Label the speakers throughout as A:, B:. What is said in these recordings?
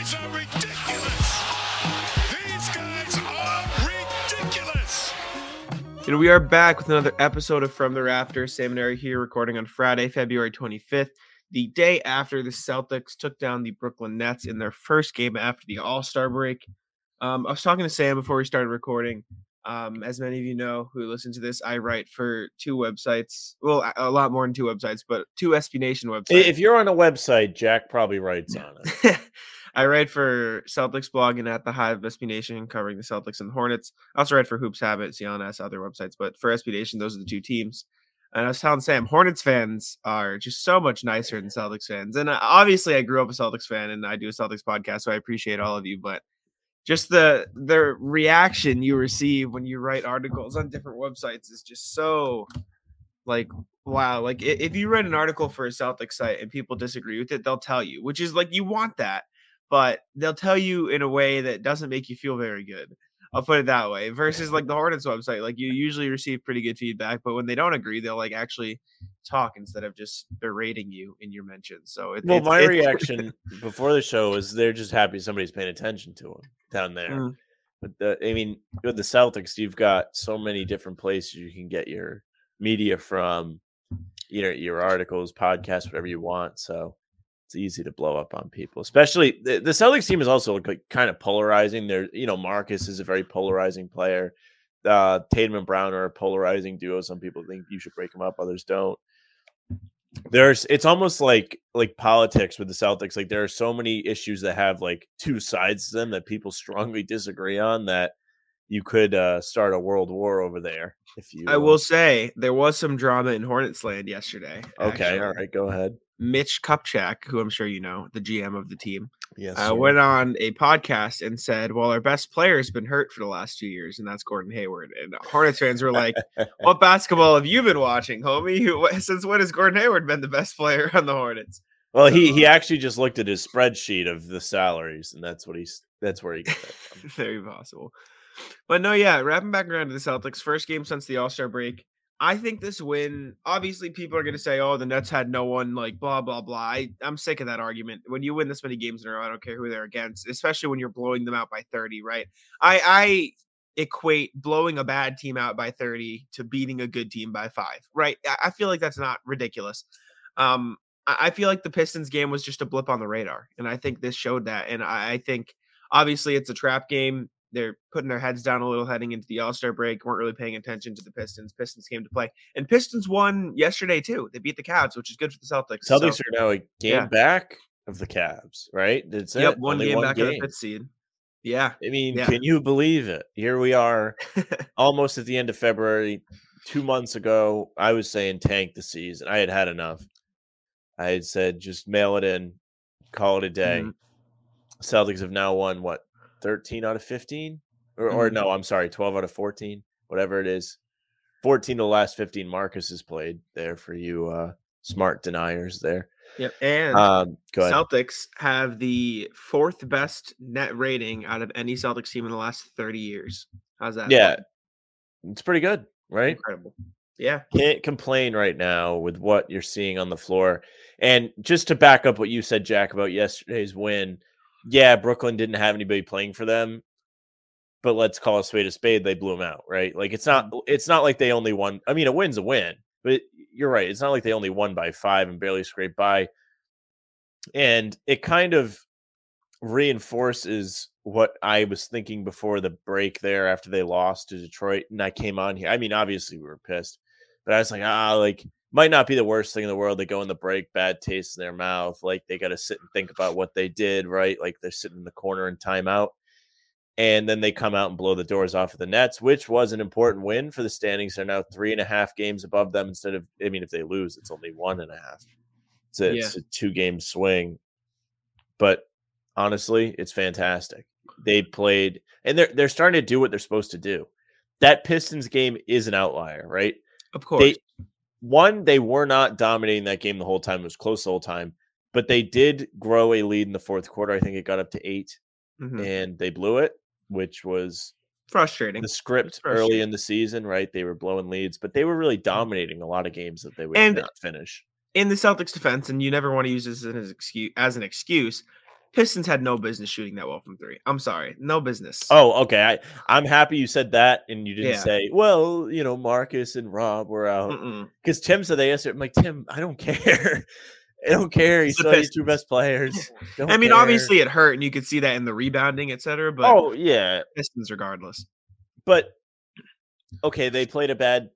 A: These guys are ridiculous. These guys are ridiculous.
B: And we are back with another episode of From the Rafters. Sam and Eric here, recording on Friday, February 25th, the day after the Celtics took down the Brooklyn Nets in their first game after the All Star break. Um, I was talking to Sam before we started recording. Um, as many of you know who listen to this, I write for two websites. Well, a- a lot more than two websites, but two SB Nation websites.
C: If you're on a website, Jack probably writes on it.
B: I write for Celtics blog and at the Hive SB Nation covering the Celtics and the Hornets. I also write for Hoops Habit, CLNS, other websites, but for SB Nation, those are the two teams. And I was telling Sam, Hornets fans are just so much nicer than Celtics fans. And uh, obviously, I grew up a Celtics fan and I do a Celtics podcast, so I appreciate all of you. But just the the reaction you receive when you write articles on different websites is just so like wow like if you read an article for a celtic site and people disagree with it they'll tell you which is like you want that but they'll tell you in a way that doesn't make you feel very good i'll put it that way versus like the hornets website like you usually receive pretty good feedback but when they don't agree they'll like actually talk instead of just berating you in your mentions so it,
C: Well,
B: it's-
C: my
B: it's-
C: reaction before the show is they're just happy somebody's paying attention to them down there.
B: Mm.
C: But the, I mean, with the Celtics, you've got so many different places you can get your media from, you know, your articles, podcasts, whatever you want. So it's easy to blow up on people. Especially the, the Celtics team is also like kind of polarizing. There, you know, Marcus is a very polarizing player. Uh, Tatum and Brown are a polarizing duo. Some people think you should break them up, others don't there's it's almost like like politics with the Celtics. Like there are so many issues that have like two sides to them that people strongly disagree on that you could uh start a world war over there if you
B: i will say there was some drama in hornets land yesterday
C: okay
B: actually.
C: all right go ahead
B: mitch kupchak who i'm sure you know the gm of the team
C: yes
B: uh, went on a podcast and said, "Well, our best player's been hurt for the last two years, and that's Gordon Hayward." And Hornets fans were like, "What basketball have you been watching, homie? Since when has Gordon Hayward been the best player on the Hornets?"
C: well he he actually just looked at his spreadsheet of the salaries and that's what he's that's where he got that.
B: Very possible. But no, yeah, wrapping back around to the Celtics, first game since the All Star break. I think this win, obviously, people are going to say, oh, the Nets had no one, like, blah, blah, blah. I, I'm sick of that argument. When you win this many games in a row, I don't care who they're against, especially when you're blowing them out by 30, right? I, I equate blowing a bad team out by 30 to beating a good team by five, right? I, I feel like that's not ridiculous. Um, I, I feel like the Pistons game was just a blip on the radar. And I think this showed that. And I, I think obviously it's a trap game. They're putting their heads down a little heading into the All Star break. weren't really paying attention to the Pistons. Pistons came to play, and Pistons won yesterday too. They beat the Cavs, which is good for the Celtics. So,
C: Celtics are now a game
B: yeah.
C: back of the Cavs, right? That's
B: yep,
C: it.
B: one
C: Only
B: game back of the fifth seed. Yeah,
C: I mean,
B: Yeah.
C: can you believe it? Here we are, almost at the end of February. Two months ago, I was saying tank the season. I had had enough. I had said just mail it in, call it a day.
B: Mhm.
C: Celtics have now won what thirteen out of fifteen, or, or
B: Mhm.
C: no, I'm sorry, twelve out of fourteen, whatever it is. Fourteen of the last fifteen. Marcus has played there for you, uh, smart deniers there.
B: yep. And
C: Um.
B: Celtics have the fourth best net rating out of any Celtics team in the last thirty years. How's that?
C: yeah, it's pretty good, right?
B: incredible. Yeah,
C: can't complain right now with what you're seeing on the floor. And just to back up what you said, Jack, about yesterday's win, yeah, Brooklyn didn't have anybody playing for them, but let's call a spade a spade. They blew them out, right? Like it's not it's not like they only won. I mean, a win's a win, but you're right. It's not like they only won by five and barely scraped by. And it kind of reinforces what I was thinking before the break there after they lost to Detroit. And I came on here. I mean, obviously we were pissed, but I was like, ah, like might not be the worst thing in the world. They go in the break, bad taste in their mouth. Like they got to sit and think about what they did, right? Like they're sitting in the corner in timeout. And then they come out and blow the doors off of the Nets, which was an important win for the standings. They're now three and a half games above them instead of, I mean, if they lose, it's only one and a half. It's a,
B: Yeah.
C: it's a two game swing. But Honestly, it's fantastic. They played and they're they're starting to do what they're supposed to do. That Pistons game is an outlier, right?
B: Of course.
C: They one, they were not dominating that game the whole time. It was close the whole time, but they did grow a lead in the fourth quarter. I think it got up to 8
B: Mhm.
C: and they blew it, which was
B: Frustrating.
C: the script
B: frustrating.
C: early in the season, right? They were blowing leads, but they were really dominating a lot of games that they would
B: And-
C: not finish.
B: in the Celtics defense, and you never want to use this as an excuse as an excuse. Pistons had no business shooting that well from three. I'm sorry, no business.
C: Oh, okay. I, I'm happy you said that, and you didn't
B: Yeah.
C: say, "Well, you know, Marcus and Rob were out." Because Tim said they yesterday. I'm like, Tim, I don't care. I don't care. He's
B: the
C: still your two best players. Don't
B: I mean,
C: care."
B: obviously it hurt, and you could see that in the rebounding, etc. But
C: Oh yeah,
B: Pistons, regardless.
C: but okay, they played a bad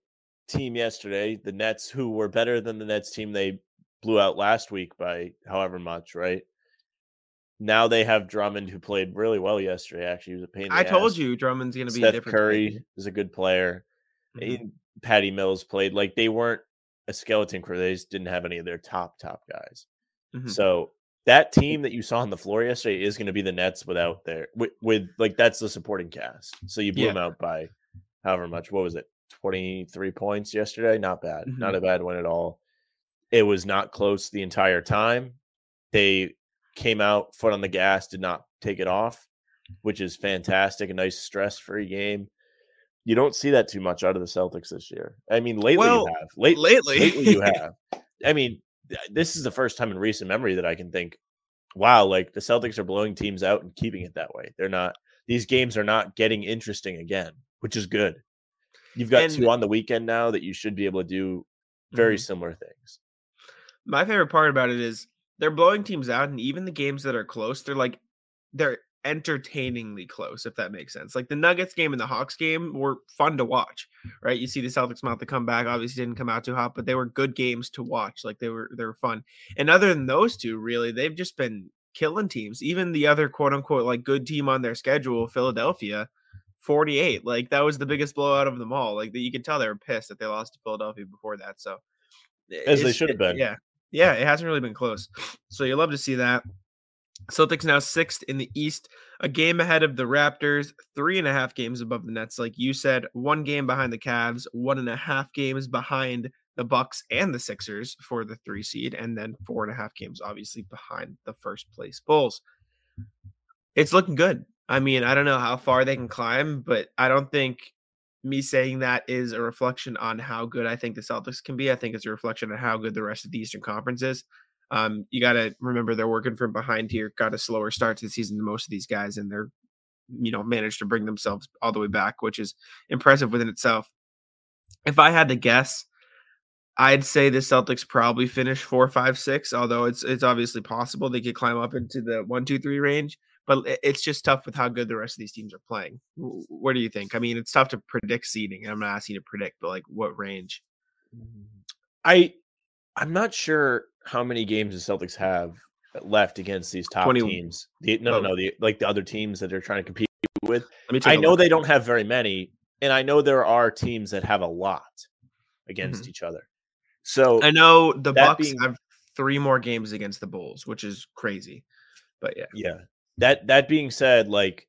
C: team yesterday. The Nets, who were better than the Nets team they blew out last week by however much, right? Now they have Drummond, who played really well yesterday. Actually, he was a pain. in the
B: I told you Drummond's going to be a
C: Seth
B: different
C: Curry is a good player.
B: Mhm.
C: Eh, Patty Mills played like they weren't a skeleton crew. They just didn't have any of their top top guys.
B: Mhm.
C: So that team that you saw on the floor yesterday is going to be the Nets without their with, with like that's the supporting cast. So you blew
B: Yeah.
C: them out by however much. What was it? Twenty three points yesterday. Not bad.
B: Mm-hmm.
C: Not a bad one at all. It was not close the entire time. They came out foot on the gas, did not take it off, which is fantastic. A nice stress free game. You don't see that too much out of the Celtics this year. I mean, lately
B: Well,
C: you have. Late,
B: lately.
C: lately you have. I mean, this is the first time in recent memory that I can think, wow, like the Celtics are blowing teams out and keeping it that way. They're not, these games are not getting interesting again, which is good. You've got
B: And-
C: two on the weekend now that you should be able to do very
B: Mhm.
C: similar things.
B: My favorite part about it is they're blowing teams out, and even the games that are close, they're like they're entertainingly close, if that makes sense. Like the Nuggets game and the Hawks game were fun to watch, right? You see the Celtics mount the comeback, obviously didn't come out too hot, but they were good games to watch. Like they were they were fun. And other than those two, really, they've just been killing teams. Even the other quote unquote like good team on their schedule, Philadelphia. 48 like that was the biggest blowout of them all like that you could tell they were pissed that they lost to philadelphia before that so
C: As they should have been.
B: yeah yeah, it hasn't really been close. So you love to see that. Celtics now sixth in the East, a game ahead of the Raptors, three and a half games above the Nets. Like you said, one game behind the Cavs, one and a half games behind the Bucks and the Sixers for the three seed, and then four and a half games, obviously, behind the first place Bulls. It's looking good. I mean, I don't know how far they can climb, but I don't think me saying that is a reflection on how good I think the Celtics can be. I think it's a reflection on how good the rest of the Eastern Conference is. Um, you got to remember they're working from behind here. Got a slower start to the season than most of these guys, and they're you know managed to bring themselves all the way back, which is impressive within itself. If I had to guess, I'd say the Celtics probably finish four, five, six. Although it's it's obviously possible they could climb up into the one, two, three range but it's just tough with how good the rest of these teams are playing. What do you think? I mean, it's tough to predict seeding. I'm not asking you to predict, but like what range?
C: I I'm not sure how many games the Celtics have left against these top
B: 20
C: teams. The, no,
B: oh.
C: no, no, the like the other teams that they're trying to compete with.
B: Let me.
C: I know they don't have very many, and I know there are teams that have a lot against each other. So
B: Mm-hmm. I know the Bucks
C: being-
B: have three more games against the Bulls, which is crazy. But yeah,
C: yeah. That that being said, like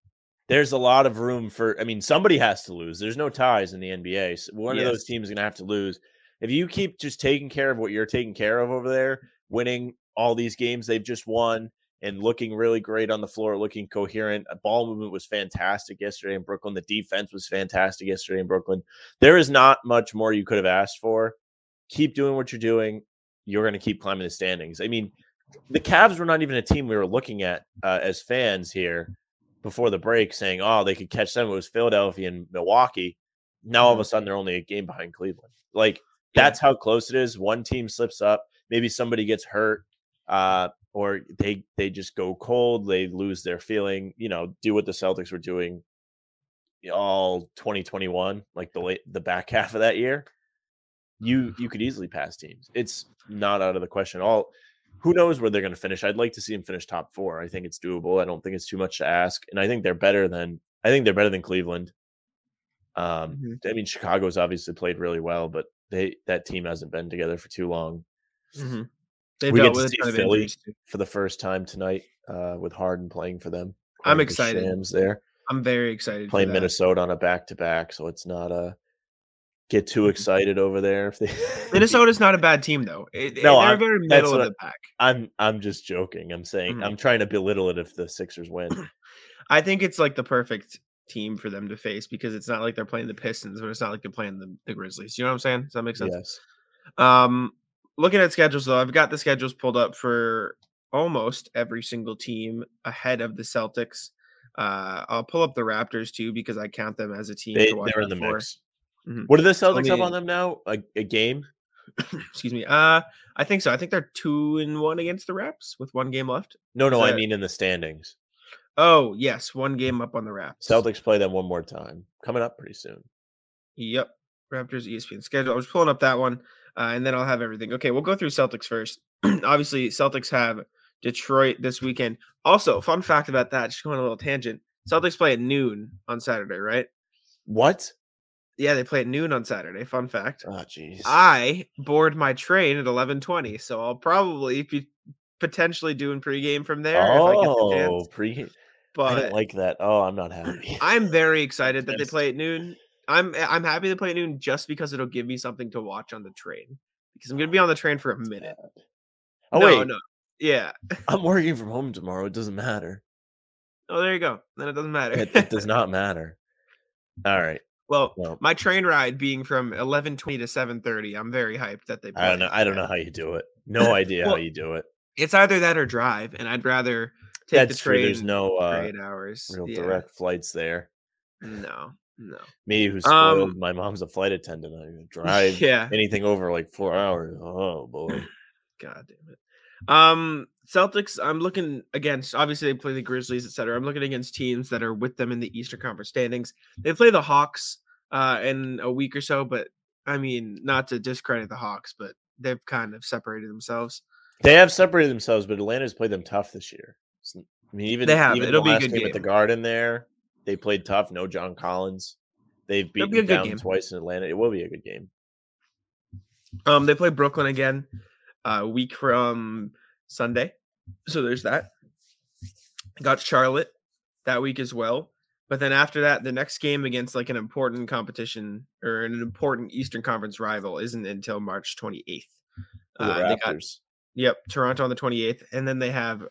C: there's a lot of room for I mean, somebody has to lose. There's no ties in the NBA. So one of those teams is gonna have to lose. If you keep just taking care of what you're taking care of over there, winning all these games they've just won and looking really great on the floor, looking coherent. A ball movement was fantastic yesterday in Brooklyn. The defense was fantastic yesterday in Brooklyn. There is not much more you could have asked for. Keep doing what you're doing. You're going to keep climbing the standings. I mean, the Cavs were not even a team we were looking at uh, as fans here before the break, saying, "Oh, they could catch them." It was Philadelphia and Milwaukee. Now all of a sudden they're only a game behind Cleveland. Like
B: Yeah.
C: that's how close it is. One team slips up, maybe somebody gets hurt, uh, or they they just go cold. They lose their feeling. You know, do what the Celtics were doing all 2021, like the late the back half of that year. You you could easily pass teams. It's not out of the question. at All who knows where they're going to finish? I'd like to see them finish top four. I think it's doable. I don't think it's too much to ask, and I think they're better than I think they're better than Cleveland. Um,
B: Mhm.
C: I mean, Chicago's obviously played really well, but they that team hasn't been together for too long.
B: Mhm. They've
C: we
B: dealt
C: get to see Philly for the first time tonight uh, with Harden playing for them.
B: I'm excited.
C: Shams there
B: I'm very excited.
C: playing. Minnesota on a back to back, so it's not a get too excited over there. If they
B: Minnesota's not a bad team though. It,
C: No,
B: they're
C: I'm-
B: very middle of the pack.
C: I'm I'm just joking. I'm saying
B: Mhm.
C: I'm trying to belittle it if the Sixers win.
B: I think it's like the perfect team for them to face because it's not like they're playing the Pistons, but it's not like they're playing the, the Grizzlies. You know what I'm saying? Does that make sense?
C: yes.
B: Um, looking at schedules though, I've got the schedules pulled up for almost every single team ahead of the Celtics. Uh, I'll pull up the Raptors too because I count them as a team.
C: They
B: to watch
C: they're in the
B: for.
C: mix.
B: Mhm.
C: What do the Celtics have
B: me-
C: on them now? A, a game?
B: Excuse me. Uh, I think so. I think they're two and one against the Raps with one game left.
C: No, no, I mean in the standings.
B: Oh yes, one game up on the Raps.
C: Celtics play them one more time. Coming up pretty soon.
B: Yep. Raptors ESPN schedule. I was pulling up that one, uh, and then I'll have everything. Okay, we'll go through Celtics first. Obviously, Celtics have Detroit this weekend. Also, fun fact about that, just going on a little tangent. Celtics play at noon on Saturday, right?
C: What?
B: Yeah, they play at noon on Saturday. Fun fact.
C: Oh jeez.
B: I board my train at eleven twenty, so I'll probably be potentially doing pregame from there if I get the
C: Oh,
B: chance.
C: pre I
B: But
C: don't like that. Oh, I'm not happy.
B: I'm very excited that they play at noon. I'm eh, I'm happy they play at noon just because it'll give me something to watch on the train. Because I'm gonna be on the train for a minute.
C: Oh
B: no,
C: wait,
B: no. Yeah.
C: I'm working from home tomorrow. It doesn't matter.
B: Oh, there you go. Then it doesn't matter.
C: It, it does not matter. All right.
B: Well,
C: Well,
B: my train ride being from 11:20 to 7:30, I'm very hyped that they.
C: I don't know. I don't know how you do it. No idea how you do it.
B: It's either that or drive, and I'd rather take the train. That's true.
C: There's no uh,
B: eight hours.
C: real
B: Yeah.
C: direct flights there.
B: No, no.
C: Me, who's
B: Um,
C: my mom's a flight attendant. I drive
B: Yeah.
C: anything over like four hours. Oh boy.
B: God damn it. Um, Celtics. I'm looking against. Obviously, they play the Grizzlies, etc. I'm looking against teams that are with them in the Eastern Conference standings. They play the Hawks uh, in a week or so, but I mean, not to discredit the Hawks, but they've kind of separated themselves.
C: They have separated themselves, but Atlanta's played them tough this year. I mean, even
B: They have.
C: even
B: It'll
C: the
B: be a good
C: game at the. Garden there, they played tough. No John Collins. They've beaten
B: be
C: down
B: game.
C: twice in Atlanta. It will be a good game.
B: Um, they play Brooklyn again, uh, a week from Sunday. So there's that. Got Charlotte that week as well. But then after that, the next game against like an important competition or an important Eastern Conference rival isn't until March 28th.
C: The
B: Uh, they got. Yep, Toronto on the 28th. And then they have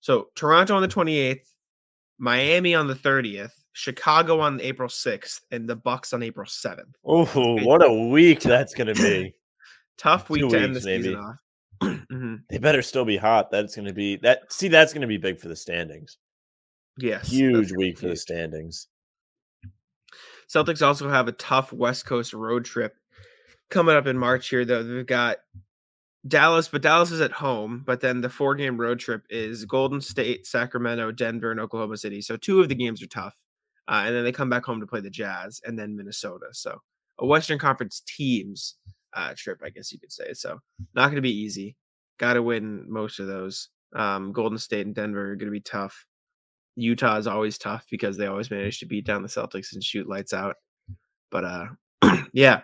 B: so Toronto on the 28th, Miami on the 30th, Chicago on April 6th, and the Bucks on April 7th.
C: Oh, what a week that's going to be.
B: Tough week
C: Two
B: to end the season
C: maybe.
B: off. Mhm.
C: They better still be hot. That's going to be that. See, that's going to be big for the standings.
B: Yes.
C: Huge week for the standings.
B: Celtics also have a tough West Coast road trip coming up in March here, though. They've got Dallas, but Dallas is at home. But then the four game road trip is Golden State, Sacramento, Denver, and Oklahoma City. So two of the games are tough. Uh, and then they come back home to play the Jazz and then Minnesota. So a Western Conference teams uh, trip, I guess you could say. So not going to be easy. Got to win most of those. Um, Golden State and Denver are going to be tough. Utah is always tough because they always manage to beat down the Celtics and shoot lights out. But uh, yeah.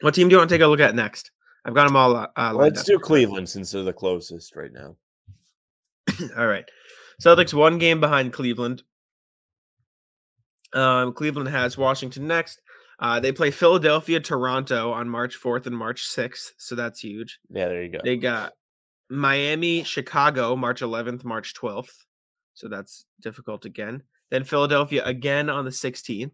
B: What team do you want to take a look at next? I've got them all. Uh, uh,
C: Let's
B: up.
C: do Cleveland since they're the closest right now.
B: all right. Celtics one game behind Cleveland. Um, Cleveland has Washington next. Uh, they play Philadelphia, Toronto on March 4th and March 6th. So that's huge.
C: Yeah, there you go.
B: They got Miami, Chicago, March 11th, March 12th. So that's difficult again. Then Philadelphia again on the 16th.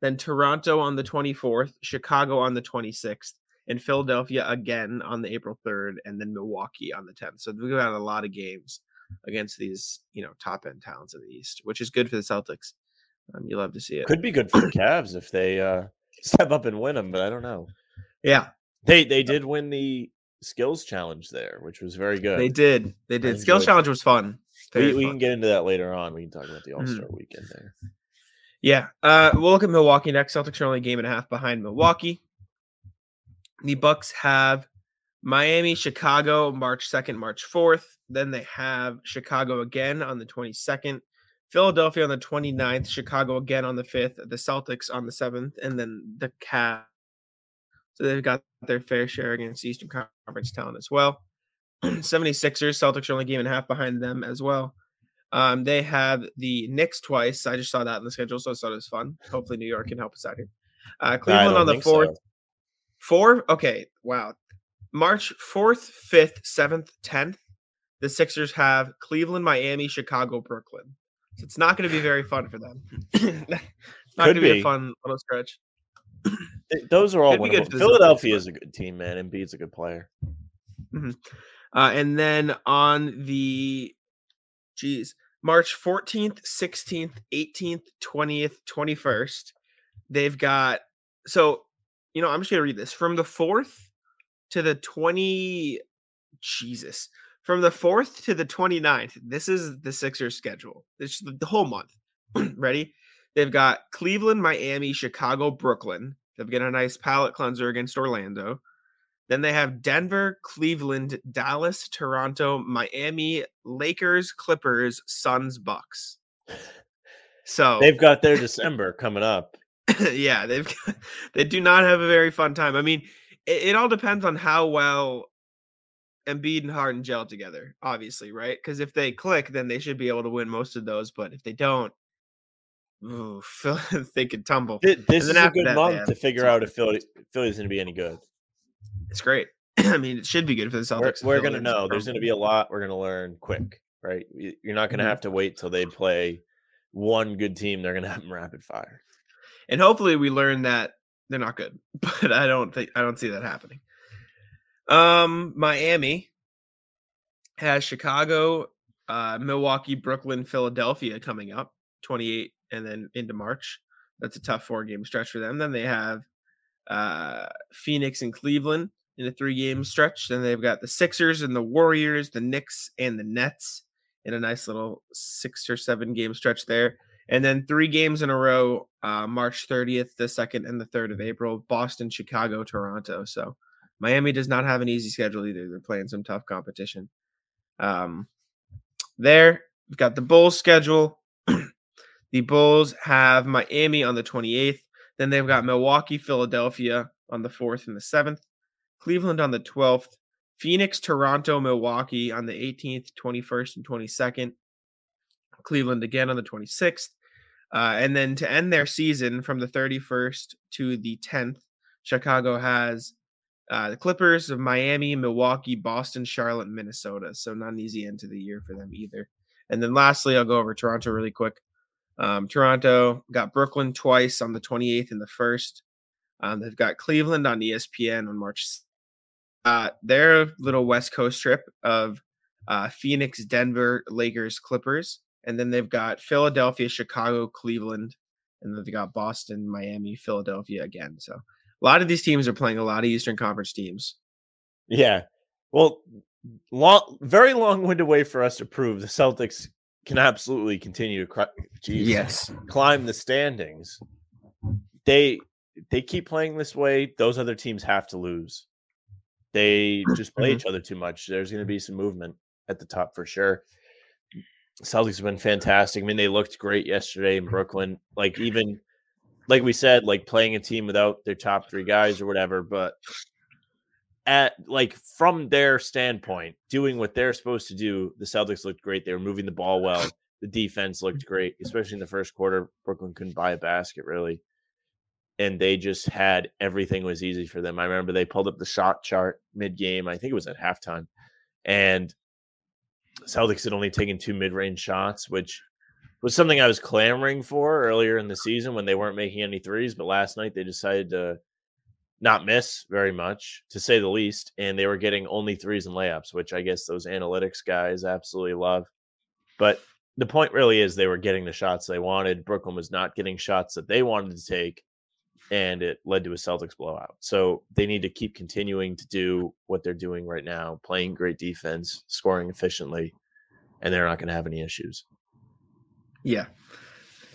B: Then Toronto on the 24th, Chicago on the 26th, and Philadelphia again on the April 3rd, and then Milwaukee on the 10th. So we've got a lot of games against these, you know, top end towns in the East, which is good for the Celtics. Um, you love to see it.
C: Could be good for the Cavs if they uh, step up and win them, but I don't know.
B: yeah,
C: They they did win the skills challenge there, which was very good.
B: they did. They did. Skills challenge was fun. Very
C: We, we
B: fun.
C: can get into that later on. We can talk about the
B: Mm-hmm.
C: All Star weekend there.
B: Yeah. Uh, we'll look at Milwaukee next. Celtics are only a game and a half behind Milwaukee. The Bucks have Miami, Chicago, March 2nd, March 4th. Then they have Chicago again on the 22nd, Philadelphia on the 29th, Chicago again on the 5th, the Celtics on the 7th, and then the Cavs. So they've got their fair share against Eastern Conference talent as well. 76ers, Celtics are only game and a half behind them as well. Um, they have the Knicks twice. I just saw that in the schedule, so I thought it was fun. Hopefully, New York can help us out here. Uh, Cleveland on the
C: think
B: fourth.
C: so.
B: Four. Okay. Wow. March 4th, 5th, 7th, 10th. The Sixers have Cleveland, Miami, Chicago, Brooklyn. So it's not going to be very fun for them. not going to be.
C: be.
B: a fun little stretch.
C: Th- Those are all
B: Could be good
C: winnable.
B: for the Celtics,
C: Philadelphia is a good team, man. Embiid's a good player.
B: Uh, and then on the, geez, March 14th, 16th, 18th, 20th, 21st, they've got, so, you know, I'm just going to read this from the 4th to the 20, Jesus, from the 4th to the 29th. This is the Sixers schedule. This is the whole month. Ready? They've got Cleveland, Miami, Chicago, Brooklyn. They've got a nice palate cleanser against Orlando. Then they have Denver, Cleveland, Dallas, Toronto, Miami, Lakers, Clippers, Suns, Bucks. So
C: They've got their December coming up.
B: yeah, they've they do not have a very fun time. I mean, it, it all depends on how well Embiid and Harden gel together, obviously, right? Because if they click, then they should be able to win most of those. But if they don't, ooh, Phil- they could tumble.
C: Th- This is a good
B: that,
C: month
B: man,
C: to figure out if Philly, Philly's going to be any good.
B: It's great. I mean, it should be good for the
C: We're,
B: Celtics.
C: we're going to know. There's going to be a lot we're going to learn quick, right? You're not going to
B: Mhm.
C: have to wait till they play one good team. They're going to have them rapid fire.
B: and hopefully we learn that they're not good but i don't think i don't see that happening um miami has chicago uh milwaukee brooklyn philadelphia coming up 28 and then into march. That's a tough four game stretch for them. Then they have uh phoenix and cleveland in a three game stretch. Then they've got the sixers and the warriors the knicks and the nets in a nice little six or seven game stretch there. And then three games in a row, uh, March 30th, the 2nd, and the 3rd of April, Boston, Chicago, Toronto. So Miami does not have an easy schedule either. They're playing some tough competition. Um, there, we've got the Bulls schedule. the Bulls have Miami on the 28th. Then they've got Milwaukee, Philadelphia on the 4th and the 7th, Cleveland on the 12th, Phoenix, Toronto, Milwaukee on the 18th, 21st, and 22nd. Cleveland again on the 26th. Uh, and then to end their season from the 31st to the 10th, Chicago has uh, the Clippers of Miami, Milwaukee, Boston, Charlotte, Minnesota. So not an easy end to the year for them either. And then lastly, I'll go over Toronto really quick. Um, Toronto got Brooklyn twice on the 28th and the 1st. Um, they've got Cleveland on ESPN on March. Uh, their little West Coast trip of uh, Phoenix, Denver, Lakers, Clippers, and then they've got Philadelphia, Chicago, Cleveland, and then they got Boston, Miami, Philadelphia again. So a lot of these teams are playing a lot of Eastern Conference teams.
C: Yeah. Well, long, very long-winded way for us to prove the Celtics can absolutely continue to cri- geez, climb the standings. They they keep playing this way. Those other teams have to lose. They just play
B: Mhm.
C: each other too much. There's going to be some movement at the top for sure. Celtics have been fantastic. I mean, they looked great yesterday in Brooklyn. Like even like we said, like playing a team without their top three guys or whatever, but at like from their standpoint, doing what they're supposed to do, the Celtics looked great. They were moving the ball well. The defense looked great, especially in the first quarter. Brooklyn couldn't buy a basket really. And they just had everything was easy for them. I remember they pulled up the shot chart mid game. I think it was at halftime. And Celtics had only taken two mid range shots, which was something I was clamoring for earlier in the season when they weren't making any threes. But last night they decided to not miss very much, to say the least. And they were getting only threes and layups, which I guess those analytics guys absolutely love. But the point really is they were getting the shots they wanted. Brooklyn was not getting shots that they wanted to take, and it led to a Celtics blowout. So they need to keep continuing to do what they're doing right now, playing great defense, scoring efficiently, and they're not going to have any issues.
B: Yeah,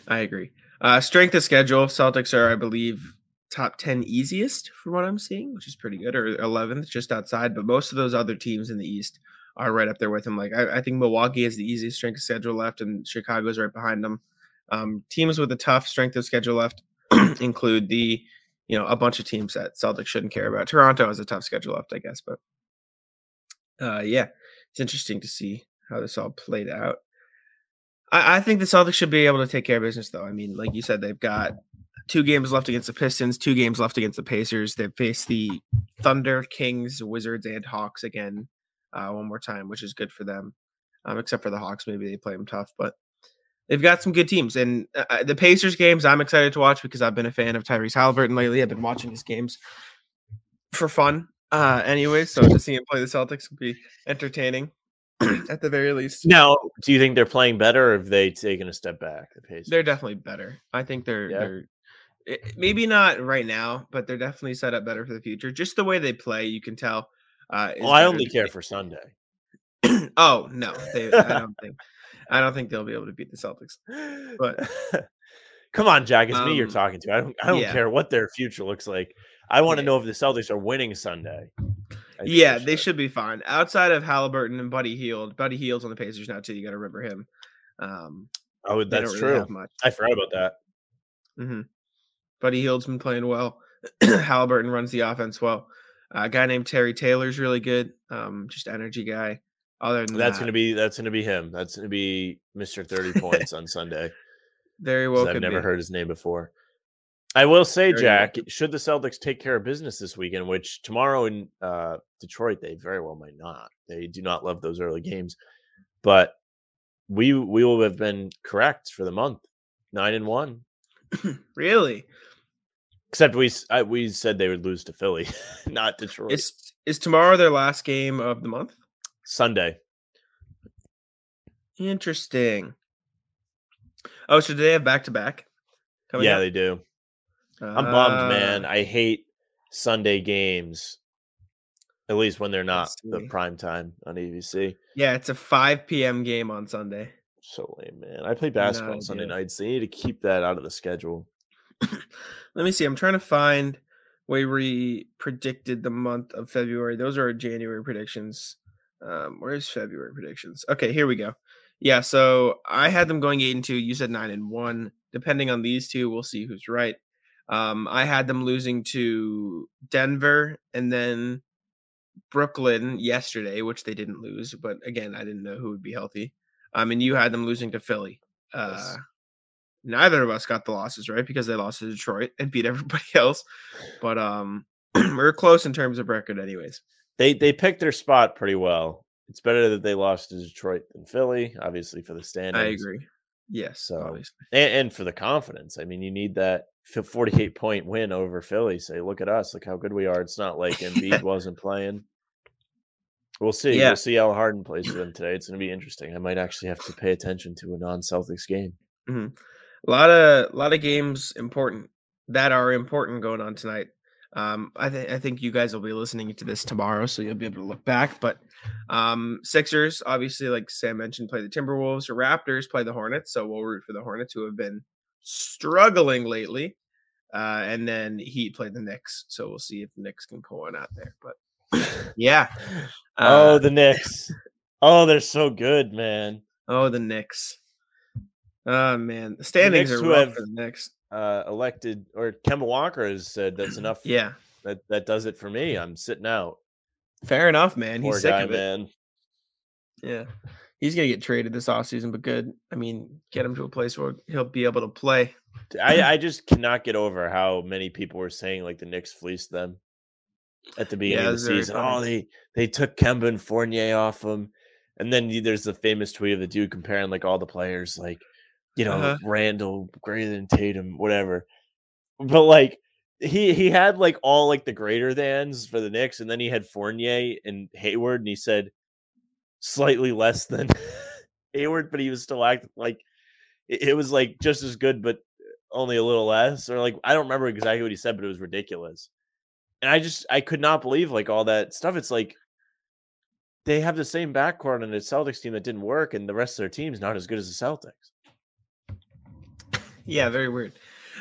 B: I agree. Uh, strength of schedule, Celtics are, I believe, top 10 easiest from what I'm seeing, which is pretty good, or 11th, just outside. But most of those other teams in the East are right up there with them. Like, I, I think Milwaukee has the easiest strength of schedule left, and Chicago's right behind them. Um, teams with a tough strength of schedule left include the, you know, a bunch of teams that Celtics shouldn't care about. Toronto has a tough schedule left, I guess, but uh, yeah, it's interesting to see how this all played out. I, I think the Celtics should be able to take care of business, though. I mean, like you said, they've got two games left against the Pistons, two games left against the Pacers. They face the Thunder, Kings, Wizards, and Hawks again uh, one more time, which is good for them. Um, except for the Hawks, maybe they play them tough, but they've got some good teams. And uh, uh, the Pacers games, I'm excited to watch because I've been a fan of Tyrese Halliburton lately. I've been watching his games for fun, uh, anyway. So to see him play the Celtics would be entertaining at the very least.
C: Now, do you think they're playing better, or have they taken a step back? The Pacers.
B: They're definitely better. I think they're
C: Yeah.
B: they're eh, maybe not right now, but they're definitely set up better for the future. Just the way they play, you can tell. Uh,
C: Well, I only care for Sunday.
B: oh no, they, I don't think. I don't think they'll be able to beat the Celtics. But-
C: come on, Jack, it's me you're
B: Um,
C: talking to. I don't. I don't
B: yeah.
C: care what their future looks like. I want to
B: Yeah.
C: know if the Celtics are winning Sunday.
B: Yeah, they should be fine. Outside of Halliburton and Buddy Hield, Buddy Hield's on the Pacers now too. You got to remember him. Um,
C: Oh, that's true.
B: really have much.
C: I forgot about that.
B: hmm Buddy Hield's been playing well. Halliburton runs the offense well. Uh, a guy named Terry Taylor's really good. Um, just energy guy. Other than
C: That's
B: that,
C: gonna be that's gonna be him. That's gonna be Mister Thirty Points on Sunday.
B: Very well.
C: I've never
B: be.
C: heard his name before. I will say, Jack, should the Celtics take care of business this weekend, which tomorrow in uh, Detroit they very well might not. They do not love those early games, but we we will have been correct for the month, nine and one.
B: Really?
C: Except we I, we said they would lose to Philly, not Detroit.
B: Is is tomorrow their last game of the month?
C: Sunday.
B: Interesting. Oh, so do they have back to back?
C: Yeah, they do. I'm bummed, man. I hate Sunday games. At least when they're not the prime time on ABC.
B: Yeah, it's a 5 p.m. game on Sunday.
C: So lame, man. I play basketball on Sunday nights. They need to keep that out of the schedule.
B: Let me see. I'm trying to find where we predicted the month of February. Those are our January predictions. Um, where's February predictions? Okay, here we go. Yeah, so I had them going eight and two. You said nine and one. Depending on these two, we'll see who's right. Um, I had them losing to Denver and then Brooklyn yesterday, which they didn't lose. But again, I didn't know who would be healthy. Um, and you had them losing to Philly. Uh,
C: Yes.
B: neither of us got the losses right because they lost to Detroit and beat everybody else. But um, we're close in terms of record, anyways.
C: They they picked their spot pretty well. It's better that they lost to Detroit than Philly, obviously for the standings.
B: I agree. Yes,
C: So-
B: obviously.
C: and, and for the confidence. I mean, you need that 48 point win over Philly. Say, look at us, look how good we are. It's not like Embiid wasn't playing. We'll see.
B: Yeah.
C: We'll see how Harden plays for them today. It's going to be interesting. I might actually have to pay attention to a non-Celtics game.
B: A lot of a lot of games important that are important going on tonight. Um, I think I think you guys will be listening to this tomorrow, so you'll be able to look back. But um, Sixers, obviously, like Sam mentioned, play the Timberwolves. Raptors play the Hornets, so we'll root for the Hornets, who have been struggling lately. Uh, and then he played the Knicks, so we'll see if the Knicks can pull one out there. But yeah,
C: oh,
B: Uh,
C: the Knicks. Oh, they're so good, man.
B: oh, the Knicks. Oh man, the standings
C: Knicks
B: are rough
C: have-
B: for the Knicks.
C: Uh, elected or Kemba Walker has said that's enough.
B: Yeah,
C: that that does it for me. I'm sitting out.
B: fair enough, man. He's
C: Poor
B: sick
C: guy,
B: of it.
C: man.
B: Yeah. He's gonna get traded this offseason, but good. I mean, get him to a place where he'll be able to play.
C: I, I just cannot get over how many people were saying like the Knicks fleeced them at the beginning of the season. Oh, they they took Kemba and Fournier off him, and then there's the famous tweet of the dude comparing like all the players, like you know
B: Uh-huh.
C: Randle greater than Tatum, whatever. But like he he had like all like the greater thans for the Knicks, and then he had Fournier and Hayward, and he said slightly less than Hayward, but he was still acting like it, was like just as good, but only a little less, or like I don't remember exactly what he said, but it was ridiculous. And I just I could not believe like all that stuff. It's like they have the same backcourt on the Celtics team that didn't work, and the rest of their team's not as good as the Celtics.
B: Yeah, very weird.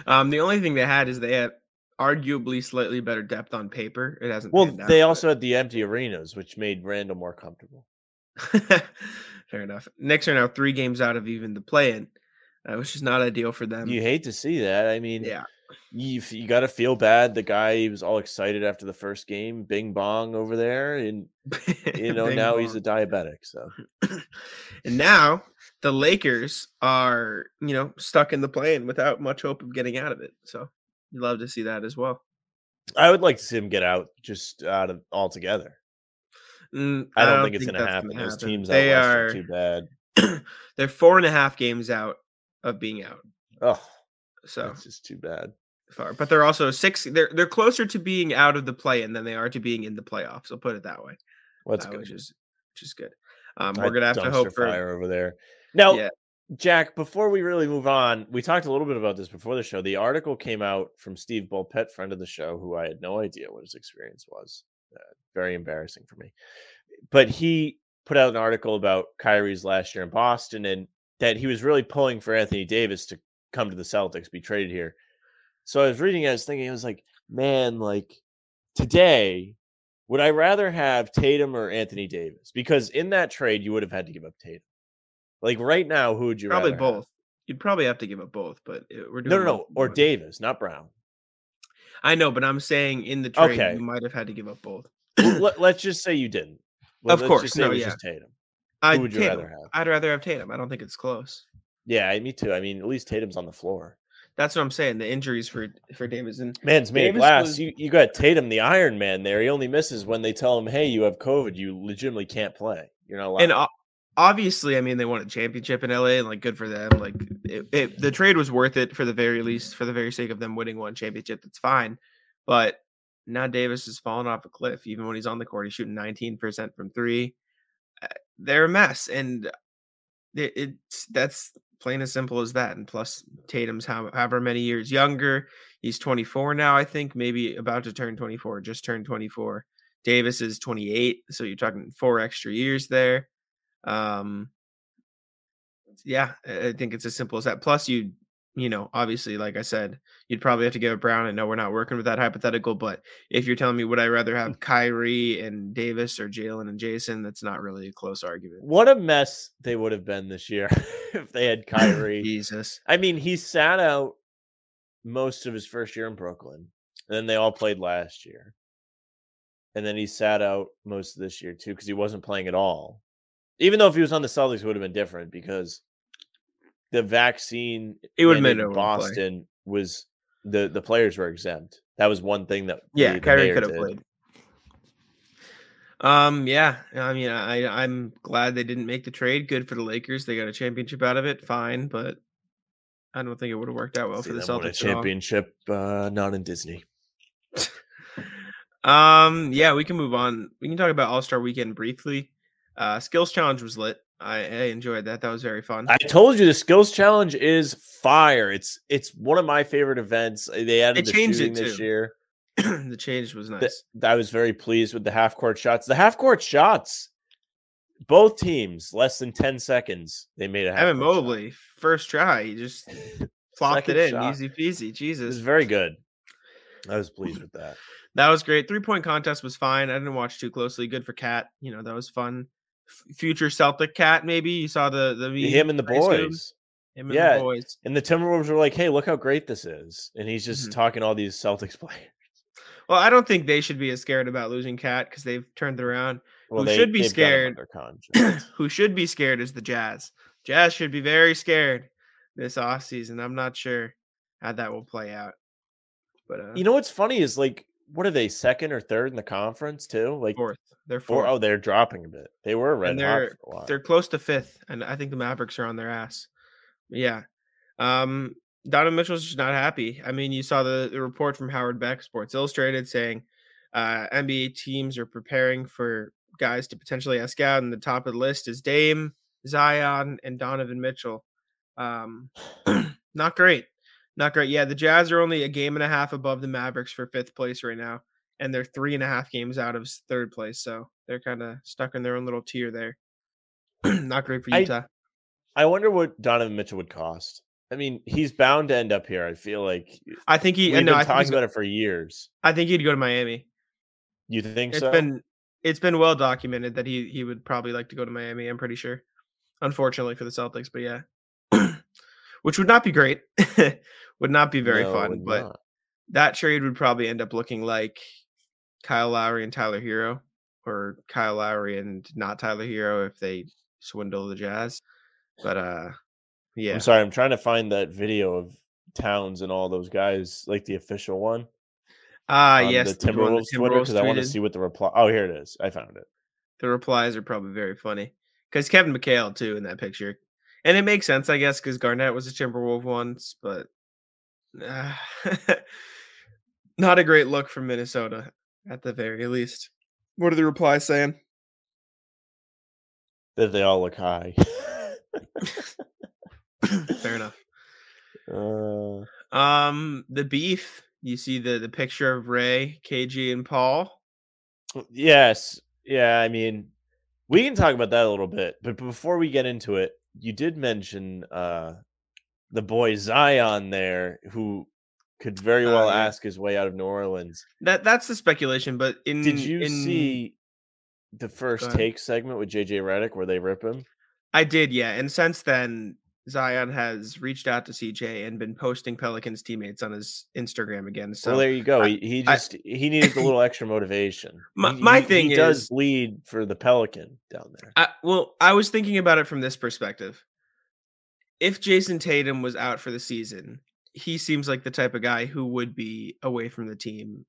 B: Um, the only thing they had is they had arguably slightly better depth on paper. It hasn't.
C: Well,
B: panned out,
C: they
B: but-
C: also had the empty arenas, which made Randle more comfortable.
B: fair enough. Knicks are now three games out of even the play-in, uh, which is not ideal for them.
C: You hate to see that. I mean,
B: yeah,
C: you you got to feel bad. The guy he was all excited after the first game, Bing Bong over there, and you know now he's a diabetic. So
B: and now the Lakers are, you know, stuck in the plane without much hope of getting out of it. So you love to see that as well.
C: I would like to see him get out just out of altogether.
B: Mm,
C: I don't, think it's going to
B: that's
C: happen. Those teams out
B: they are
C: are too bad.
B: they're four and a half games out of being out.
C: Oh,
B: So
C: it's just too bad.
B: far, but they're also six. They're they're closer to being out of the play-in than they are to being in the playoffs. I'll put it that way.
C: What's
B: uh,
C: good?
B: which is which is good. Um, we're gonna have to hope for
C: fire over there. Now,
B: Yeah.
C: Jack, before we really move on, we talked a little bit about this before the show. The article came out from Steve Bulpett, friend of the show, who I had no idea what his experience was. Uh, very embarrassing for me. But he put out an article about Kyrie's last year in Boston and that he was really pulling for Anthony Davis to come to the Celtics, be traded here. So I was reading I was thinking, I was like, man, like today, would I rather have Tatum or Anthony Davis? Because in that trade, you would have had to give up Tatum. Like right now, who would you
B: probably
C: rather have?
B: both. You'd probably have to give up both, but eh, we're
C: No,
B: doing
C: no, no,
B: both-
C: or. Davis, not Brown.
B: I know, but I'm saying in the trade
C: Okay.
B: you might have had to give up both.
C: Let, let's just say you didn't. Let-
B: Of
C: let's
B: course, no, yeah.
C: just Tatum.
B: I'd
C: would you
B: Tatum.
C: rather have?
B: I'd rather have Tatum. I don't think it's close.
C: Yeah, me too. I mean, at least Tatum's on the floor.
B: That's what I'm saying. The injuries for for Davis and
C: Man's made
B: Davis
C: glass.
B: was-
C: You you got Tatum, the Iron Man. There, he only misses when they tell him, "Hey, you have COVID. You legitimately can't play. You're not allowed."
B: and o- obviously, I mean, they won a championship in LA, and like, good for them. Like, it, it, the trade was worth it for the very least, for the very sake of them winning one championship. That's fine, but now Davis is falling off a cliff. Even when he's on the court, he's shooting 19 percent from three. Uh, They're a mess, and it, it's that's plain as simple as that. And plus, Tatum's how, however many years younger. He's 24 now, I think, maybe about to turn 24, just turned 24. Davis is 28, so you're talking four extra years there. Um, yeah, I think it's as simple as that. Plus, you, you know, obviously, like I said, you'd probably have to give up Brown. I know we're not working with that hypothetical, but if you're telling me would I rather hmm. have Kyrie and Davis or Jalen and Jason, that's not really a close argument.
C: what a mess they would have been this year if they had Kyrie.
B: Jesus.
C: I mean, he sat out most of his first year in Brooklyn. And then they all played last year. And then he sat out most of this year too because he wasn't playing at all. Even though if he was on the Celtics, it would have been different because the vaccine
B: It would have
C: mandate
B: made
C: in
B: no.
C: Boston was the the players were exempt. That was one thing that
B: Yeah,
C: the-
B: Kyrie could have played. Um, yeah, I mean, I I'm glad they didn't make the trade. Good for the Lakers. They got a championship out of it. Fine, but I don't think it would have worked out well
C: See
B: for the
C: win a
B: Celtics.
C: championship, uh, not in Disney.
B: Um, yeah, we can move on. We can talk about All Star Weekend briefly. Uh, skills challenge was lit. I, I enjoyed that. That was very fun.
C: I told you the skills challenge is fire. It's it's one of my favorite events. Uh, They added
B: They
C: the
B: changed it
C: shooting this year.
B: the change was nice.
C: I was very pleased with the half court shots. The half court shots, both teams less than ten seconds. They made a half
B: Evan
C: court shot.
B: Mobley, first try, he just flopped
C: Second
B: it in,
C: shot.
B: easy peasy.
C: It
B: Jesus,
C: was very good. I was pleased with that.
B: That was great. Three point contest was fine. I didn't watch too closely. Good for KAT. You know that was fun. Future Celtic KAT, maybe you saw the the
C: Him and the boys.
B: Him and
C: Yeah.
B: the boys.
C: And the Timberwolves were like, "Hey, look how great this is," and he's just
B: Mhm.
C: talking all these Celtics players.
B: Well, I don't think they should be as scared about losing KAT because they've turned it around.
C: Well,
B: Who should be
C: they've got him
B: scared- Who should be scared is the Jazz. Jazz should be very scared this offseason. I'm not sure how that will play out. But uh,
C: you know what's funny is like, what are they second or third in the conference too? Like
B: fourth. They're
C: four
B: fourth.
C: oh, they're dropping a bit. They were red
B: And they're-
C: for a while.
B: They're close to fifth, and I think the Mavericks are on their ass. Yeah. Um, Donovan Mitchell's just not happy. I mean, you saw the, the report from Howard Beck, Sports Illustrated, saying uh, NBA teams are preparing for guys to potentially ask out, and the top of the list is Dame, Zion, and Donovan Mitchell. Um, not great. Not great. Yeah, the Jazz are only a game and a half above the Mavericks for fifth place right now, and they're three and a half games out of third place. So they're kind of stuck in their own little tier there. not great for
C: I-
B: Utah.
C: I wonder what Donovan Mitchell would cost. I mean, he's bound to end up here. I feel like eh,
B: I think he.
C: Uh, we've
B: no,
C: been
B: I
C: talking about it for years.
B: I think he'd go to Miami.
C: You think
B: It's
C: so?
B: been it's been well documented that he he would probably like to go to Miami. I'm pretty sure. Unfortunately for the Celtics, but yeah, which would not be great. Would not be very
C: No,
B: fun, but
C: not.
B: that trade would probably end up looking like Kyle Lowry and Tyler Herro, or Kyle Lowry and not Tyler Herro if they swindle the Jazz. But uh, yeah,
C: I'm sorry, I'm trying to find that video of Towns and all those guys, like the official one.
B: ah
C: on
B: yes,
C: the
B: the
C: Timberwolves Twitter because I want to see what the reply. Oh, here it is. I found it.
B: the replies are probably very funny because Kevin McHale too in that picture, and it makes sense, I guess, because Garnett was a Timberwolf once, but uh, not a great look from Minnesota at the very least. What are the replies saying?
C: That they all look high.
B: Fair enough.
C: uh,
B: Um, the beef. You see the the picture of Ray, KG, and Paul.
C: yes, yeah. I mean, we can talk about that a little bit, but before we get into it, you did mention uh the boy Zion there, who could very
B: Oh,
C: well
B: yeah.
C: ask his way out of New Orleans.
B: That that's the speculation, but in
C: Did you
B: in,
C: see the first take segment with JJ Redick where they rip him?
B: I did, yeah. And since then, Zion has reached out to CJ and been posting Pelicans teammates on his Instagram again. So
C: well, there you go.
B: I-
C: he, he
B: I-
C: just he needed a little extra motivation.
B: My-
C: He-
B: my thing
C: he does lead for the Pelican down there.
B: I, well, I was thinking about it from this perspective. If Jayson Tatum was out for the season, he seems like the type of guy who would be away from the team,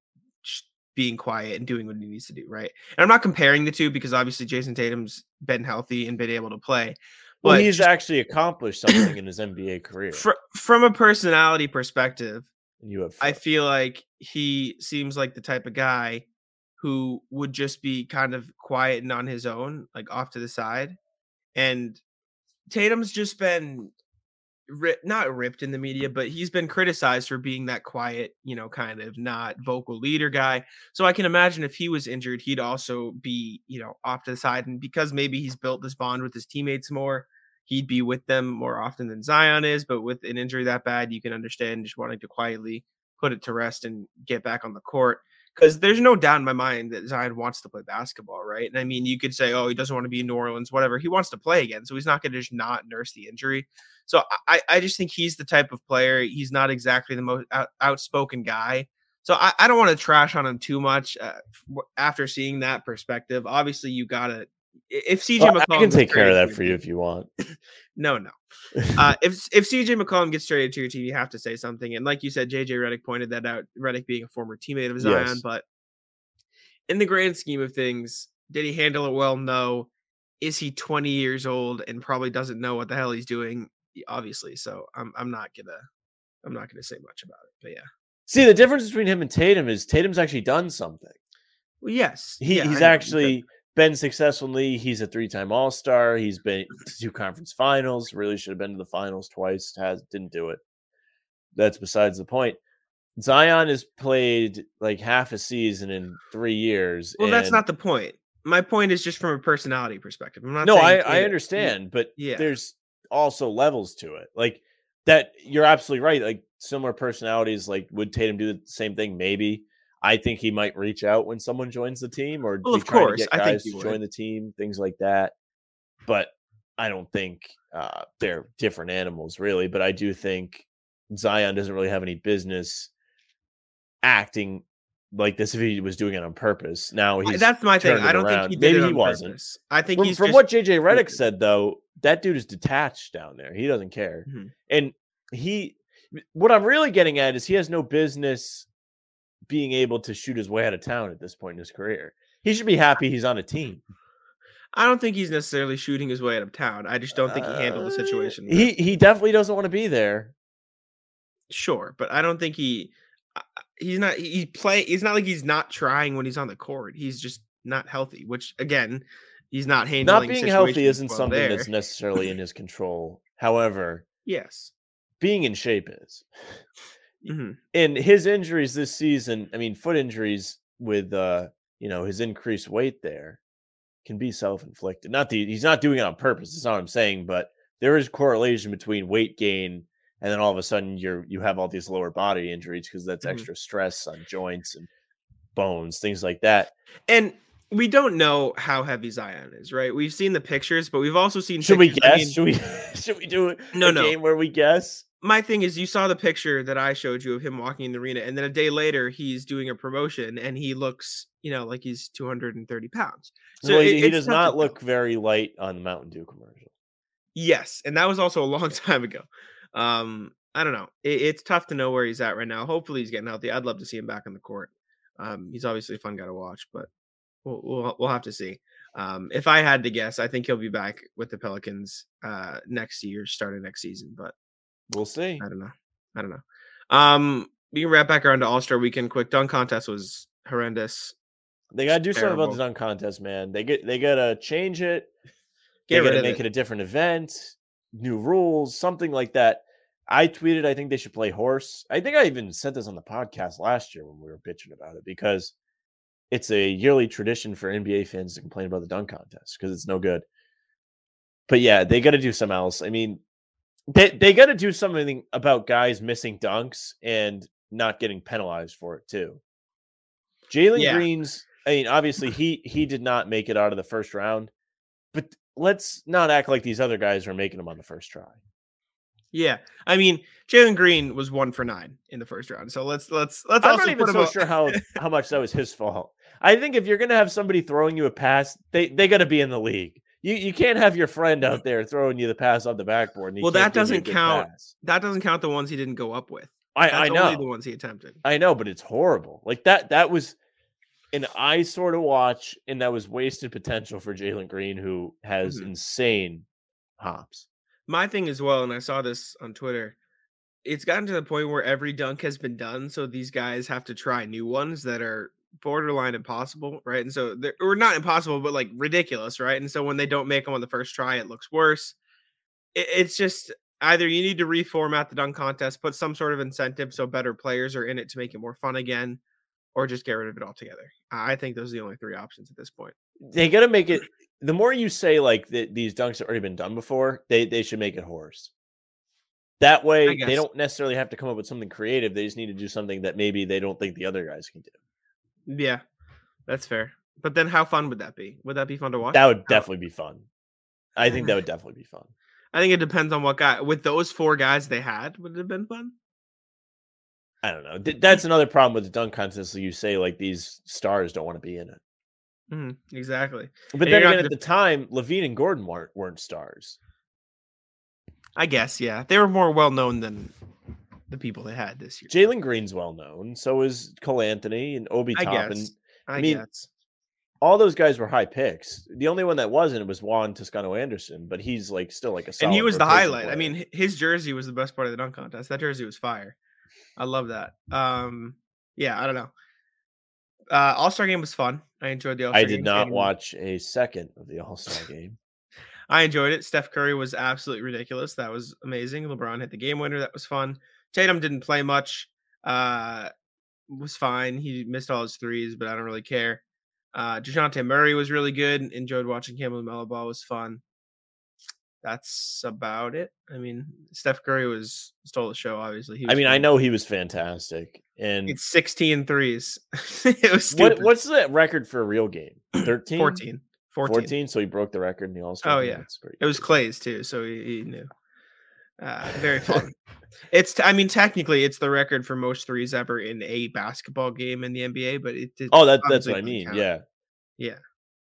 B: being quiet and doing what he needs to do, right? And I'm not comparing the two because obviously Jayson Tatum's been healthy and been able to play.
C: Well,
B: But
C: he's actually accomplished something in his NBA career.
B: fr- from a personality perspective,
C: you have
B: I feel like he seems like the type of guy who would just be kind of quiet and on his own, like off to the side. And Tatum's just been ri- not ripped in the media, but he's been criticized for being that quiet, you know, kind of not vocal leader guy. So I can imagine if he was injured, he'd also be, you know, off to the side. And because maybe he's built this bond with his teammates more, he'd be with them more often than Zion is. But with an injury that bad, you can understand just wanting to quietly put it to rest and get back on the court. Because there's no doubt in my mind that Zion wants to play basketball, right? And I mean, you could say, oh, he doesn't want to be in New Orleans, whatever. He wants to play again. So he's not going to just not nurse the injury. So I, I just think he's the type of player. He's not exactly the most out, outspoken guy. So I, I don't want to trash on him too much uh, after seeing that perspective. Obviously, you got to. If CJ
C: Well,
B: McCollum
C: I can take care of that for you if you want.
B: no, no. Uh, if if CJ McCollum gets traded to your team, you have to say something. And like you said, JJ Redick pointed that out. Redick being a former teammate of Zion,
C: Yes.
B: but in the grand scheme of things, did he handle it well? No. Is he 20 years old and probably doesn't know what the hell he's doing? Obviously. So I'm I'm not gonna I'm not gonna say much about it. But yeah.
C: See, the difference between him and Tatum is Tatum's actually done something.
B: Well, yes.
C: He,
B: yeah,
C: he's
B: know,
C: actually been successful in league. He's a three-time All-Star. He's been to two conference finals. Really should have been to the finals twice. Has didn't do it. That's besides the point. Zion has played like half a season in three years.
B: Well, that's not the point. My point is just from a personality perspective. I'm not
C: no, I, I understand, but
B: Yeah.
C: there's also levels to it. Like that, you're absolutely right. Like similar personalities, like would Tatum do the same thing? Maybe. I think he might reach out when someone joins the team, or
B: Well, of course, I think
C: to
B: would.
C: join the team, things like that. But I don't think uh, they're different animals, really. But I do think Zion doesn't really have any business acting like this if he was doing it on purpose. Now
B: I-
C: he's
B: that's my thing. I don't
C: around.
B: think he did
C: Maybe
B: it
C: he wasn't.
B: purpose. I think
C: from,
B: he's
C: from
B: just,
C: what JJ Redick
B: stupid.
C: said though, that dude is detached down there. He doesn't care.
B: Mhm.
C: And he what I'm really getting at is he has no business being able to shoot his way out of town at this point in his career. He should be happy he's on a team.
B: I don't think he's necessarily shooting his way out of town. I just don't think he handled the
C: Uh,
B: situation.
C: He he definitely doesn't want to be there.
B: sure, but I don't think he uh, he's not he play it's not like he's not trying when he's on the court. He's just not healthy, which again, he's not handling
C: Not being healthy isn't
B: well
C: something
B: there.
C: that's necessarily in his control. However,
B: Yes.
C: being in shape is.
B: hmm
C: and his injuries this season, I mean, foot injuries with uh, you know, his increased weight there can be self-inflicted. Not the he's not doing it on purpose, that's not what I'm saying, but there is correlation between weight gain and then all of a sudden you're you have all these lower body injuries because that's
B: Mhm.
C: extra stress on joints and bones, things like that.
B: And we don't know how heavy Zion is, right? We've seen the pictures, but we've also seen
C: Should we
B: pictures- I
C: guess?
B: mean,
C: should we should we do
B: No,
C: a
B: no.
C: game where we guess?
B: my thing is, you saw the picture that I showed you of him walking in the arena, and then a day later, he's doing a promotion, and he looks, you know, like he's 230 pounds.
C: So well,
B: it-
C: he does not look very light on the Mountain Dew commercial.
B: Yes, and that was also a long time ago. Um, I don't know. It, it's tough to know where he's at right now. Hopefully, he's getting healthy. I'd love to see him back on the court. Um, he's obviously a fun guy to watch, but we'll we'll, we'll have to see. Um, if I had to guess, I think he'll be back with the Pelicans uh, next year, starting next season. But
C: We'll see.
B: I don't know. I don't know. Um, we can wrap back around to All Star Weekend quick. Dunk contest was horrendous.
C: They gotta do something about the dunk contest, man. They get they gotta change it.
B: Get
C: they
B: rid
C: gotta
B: of
C: make
B: it.
C: it. a different event, new rules, something like that. I tweeted I think they should play horse. I think I even said this on the podcast last year when we were bitching about it because it's a yearly tradition for NBA fans to complain about the dunk contest because it's no good. But yeah, they got to do something else. I mean, they they got to do something about guys missing dunks and not getting penalized for it too. Jalen
B: Yeah.
C: Green's. I mean, obviously he he did not make it out of the first round, but let's not act like these other guys are making them on the first try.
B: Yeah, I mean, Jalen Green was one for nine in the first round. So let's let's let's
C: I'm
B: also
C: not even so
B: up-
C: sure how how much that was his fault. I think if you're gonna have somebody throwing you a pass, they they got to be in the league. You you can't have your friend out there throwing you the pass off the backboard.
B: Well, that
C: give you a
B: doesn't count.
C: pass.
B: that doesn't count the ones he didn't go up with.
C: I
B: That's
C: I know.
B: the ones he attempted.
C: I know, but it's horrible. Like that that was an eye sort of watch, and that was wasted potential for Jalen Green, who has
B: Mhm.
C: insane hops.
B: My thing as well, and I saw this on Twitter. It's gotten to the point where every dunk has been done, so these guys have to try new ones that are borderline impossible, right? And so they're or not impossible, but like ridiculous, right? And so when they don't make them on the first try, it looks worse. It, it's just either you need to reformat the dunk contest, put some sort of incentive so better players are in it to make it more fun again, or just get rid of it altogether. I think those are the only three options at this point.
C: They got to make it. The more you say like that, these dunks have already been done before, they they should make it horse. That way, they don't necessarily have to come up with something creative. They just need to do something that maybe they don't think the other guys can do.
B: Yeah, that's fair. But then how fun would that be? Would that be fun to watch?
C: That would
B: How-
C: definitely be fun. I think that would definitely be fun.
B: I think it depends on what guy. With those four guys they had, would it have been fun?
C: I don't know. That's another problem with the dunk contest. You say like these stars don't want to be in it,
B: Mhm, exactly.
C: but
B: And
C: then again, at the time, LaVine and Gordon weren't weren't stars.
B: I guess yeah, they were more well known than the people they had this year.
C: Jalen Green's well known. So is Cole Anthony and Obi
B: I
C: Toppin.
B: guess. I,
C: I mean,
B: guess.
C: All those guys were high picks. The only one that wasn't was Juan Toscano Anderson, but he's like still like a star.
B: And he was the highlight. I mean, his jersey was the best part of the dunk contest. That jersey was fire. I love that. Um, yeah, I don't know. Uh, All Star game was fun. I enjoyed the All Star.
C: I did not watch a second of the All Star game.
B: I enjoyed it. Steph Curry was absolutely ridiculous. That was amazing. LeBron hit the game winner. That was fun. Tatum didn't play much. Uh, was fine. He missed all his threes, but I don't really care. Uh, Dejounte Murray was really good. Enjoyed watching him. LaMelo Ball was fun. That's about it. I mean, Steph Curry was stole the show. Obviously, he
C: I mean, I know he was fantastic. And
B: it's 16 threes. it was
C: what, what's the record for a real game? 13?
B: 14. 14.
C: 14. So he broke the record in the All Star.
B: Oh, yeah. It was Klay's too, so he, he knew. Uh, very fun. it's, t- I mean, technically, it's the record for most threes ever in a basketball game in the NBA, but it. it
C: Oh, that, that's what I mean.
B: count.
C: Yeah.
B: Yeah.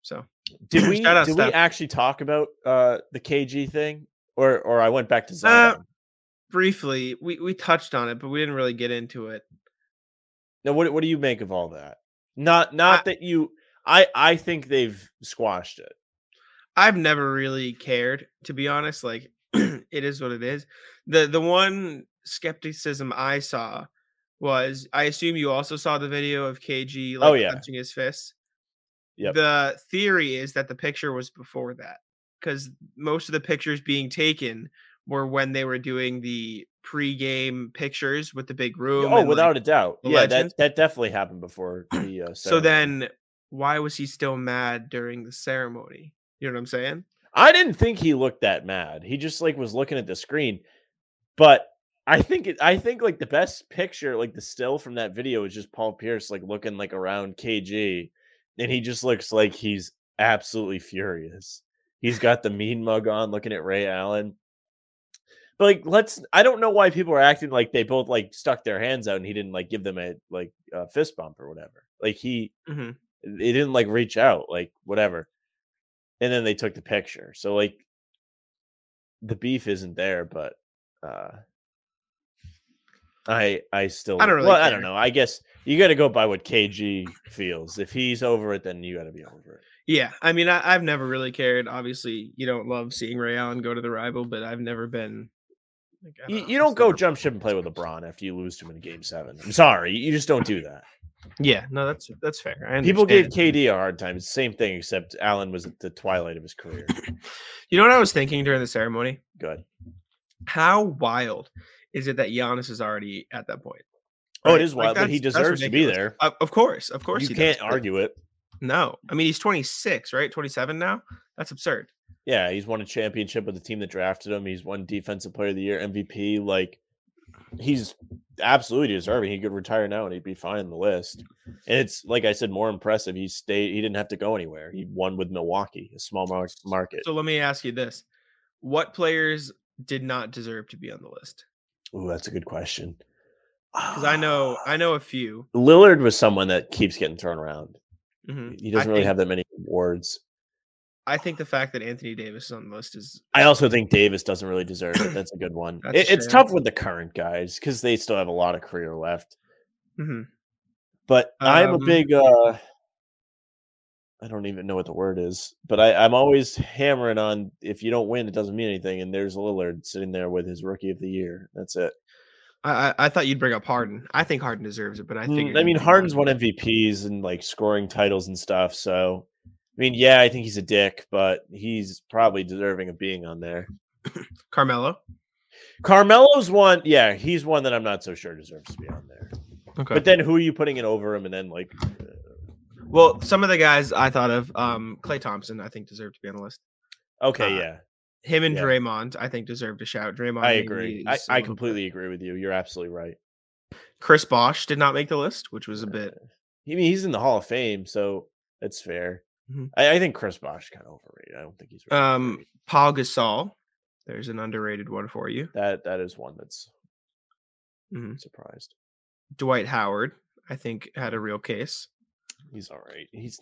B: So
C: Did we did we actually talk about uh the KG thing? Or or I went back to
B: Uh, briefly, we we touched on it, but we didn't really get into it.
C: now what what do you make of all that? Not not
B: I-
C: that you I I think they've squashed it.
B: I've never really cared, to be honest. Like, it is what it is. the The one skepticism I saw was, I assume you also saw the video of KG like
C: Oh, yeah.
B: clenching his fists.
C: Yep.
B: The theory is that the picture was before that, because most of the pictures being taken were when they were doing the pre-game pictures with the big room.
C: Oh,
B: and, like,
C: without a doubt. Yeah, that, that definitely happened before the uh,
B: so then, why was he still mad during the ceremony? You know what I'm saying?
C: I didn't think he looked that mad. He just like was looking at the screen. But I think it I think like the best picture, like the still from that video is just Paul Pierce like looking like around KG. And he just looks like he's absolutely furious. He's got the mean mug on looking at Ray Allen. But like, let's. I don't know why people are acting like they both like stuck their hands out and he didn't like give them a like a fist bump or whatever. Like he,
B: Mhm.
C: they didn't like reach out, like whatever. And then they took the picture. So like, the beef isn't there, but uh I I still
B: I don't really
C: well, I don't know. I guess you got to go by what KG feels. If he's over it, then you got to be over it.
B: Yeah, I mean, I, I've never really cared. Obviously, you don't love seeing Ray Allen go to the rival, but I've never been. Like,
C: You,
B: know,
C: you don't go jump ship and play with LeBron after you lose to him in game seven. I'm sorry, you just don't do that.
B: Yeah, no, that's that's fair.
C: People gave. KD a hard time. It's the same thing, except Allen was at the twilight of his career.
B: You know what I was thinking during the ceremony?
C: Good.
B: How wild is it that Giannis is already at that point?
C: Oh,
B: Right?
C: it is
B: Like,
C: wild, but he deserves to be there.
B: Of, of course, of course,
C: You can't
B: does,
C: argue it.
B: No, I mean he's 26, right? 27 now. That's absurd.
C: Yeah, he's won a championship with the team that drafted him. He's won Defensive Player of the Year, MVP. Like, he's absolutely deserving. He could retire now and he'd be fine in the list. And it's like I said, more impressive. He stayed. He didn't have to go anywhere. He won with Milwaukee, a small market.
B: So let me ask you this: What players did not deserve to be on the list?
C: Ooh, that's a good question.
B: Because I know, I know a few.
C: Lillard was someone that keeps getting thrown around.
B: Mhm.
C: He doesn't
B: I
C: really
B: think,
C: have that many awards.
B: I think the fact that Anthony Davis is on the list is
C: I also think Davis doesn't really deserve it. That's a good one. It- it's tough with the current guys because they still have a lot of career left.
B: Mhm.
C: But I'm a
B: Um,
C: big uh I don't even know what the word is, but I, I'm always hammering on if you don't win, it doesn't mean anything. And there's Lillard sitting there with his rookie of the year. That's it.
B: I, I thought you'd bring up Harden. I think Harden deserves it, but I think
C: Mm, I mean, Harden's won MVPs and like scoring titles and stuff. So, I mean, yeah, I think he's a dick, but he's probably deserving of being on there.
B: Carmelo.
C: Carmelo's one, yeah, he's one that I'm not so sure deserves to be on there.
B: Okay.
C: But then who are you putting it over him? And then like, uh,
B: well, some of the guys I thought of, um, Klay Thompson, I think deserved to be on the list.
C: okay,
B: Uh,
C: yeah,
B: Him and
C: Yeah.
B: Draymond, I think deserved a shout. Draymond,
C: I agree. I, I completely agree with you. You're absolutely right.
B: Chris Bosh did not make the list, which was a bit.
C: Uh, I mean, he's in the Hall of Fame, so that's fair.
B: Mhm.
C: I, I think Chris Bosh kind of overrated. I don't think he's really
B: Um. Paul Gasol. There's an underrated one for you.
C: that that is one that's
B: Mhm.
C: surprised.
B: Dwight Howard, I think, had a real case.
C: He's all right. He's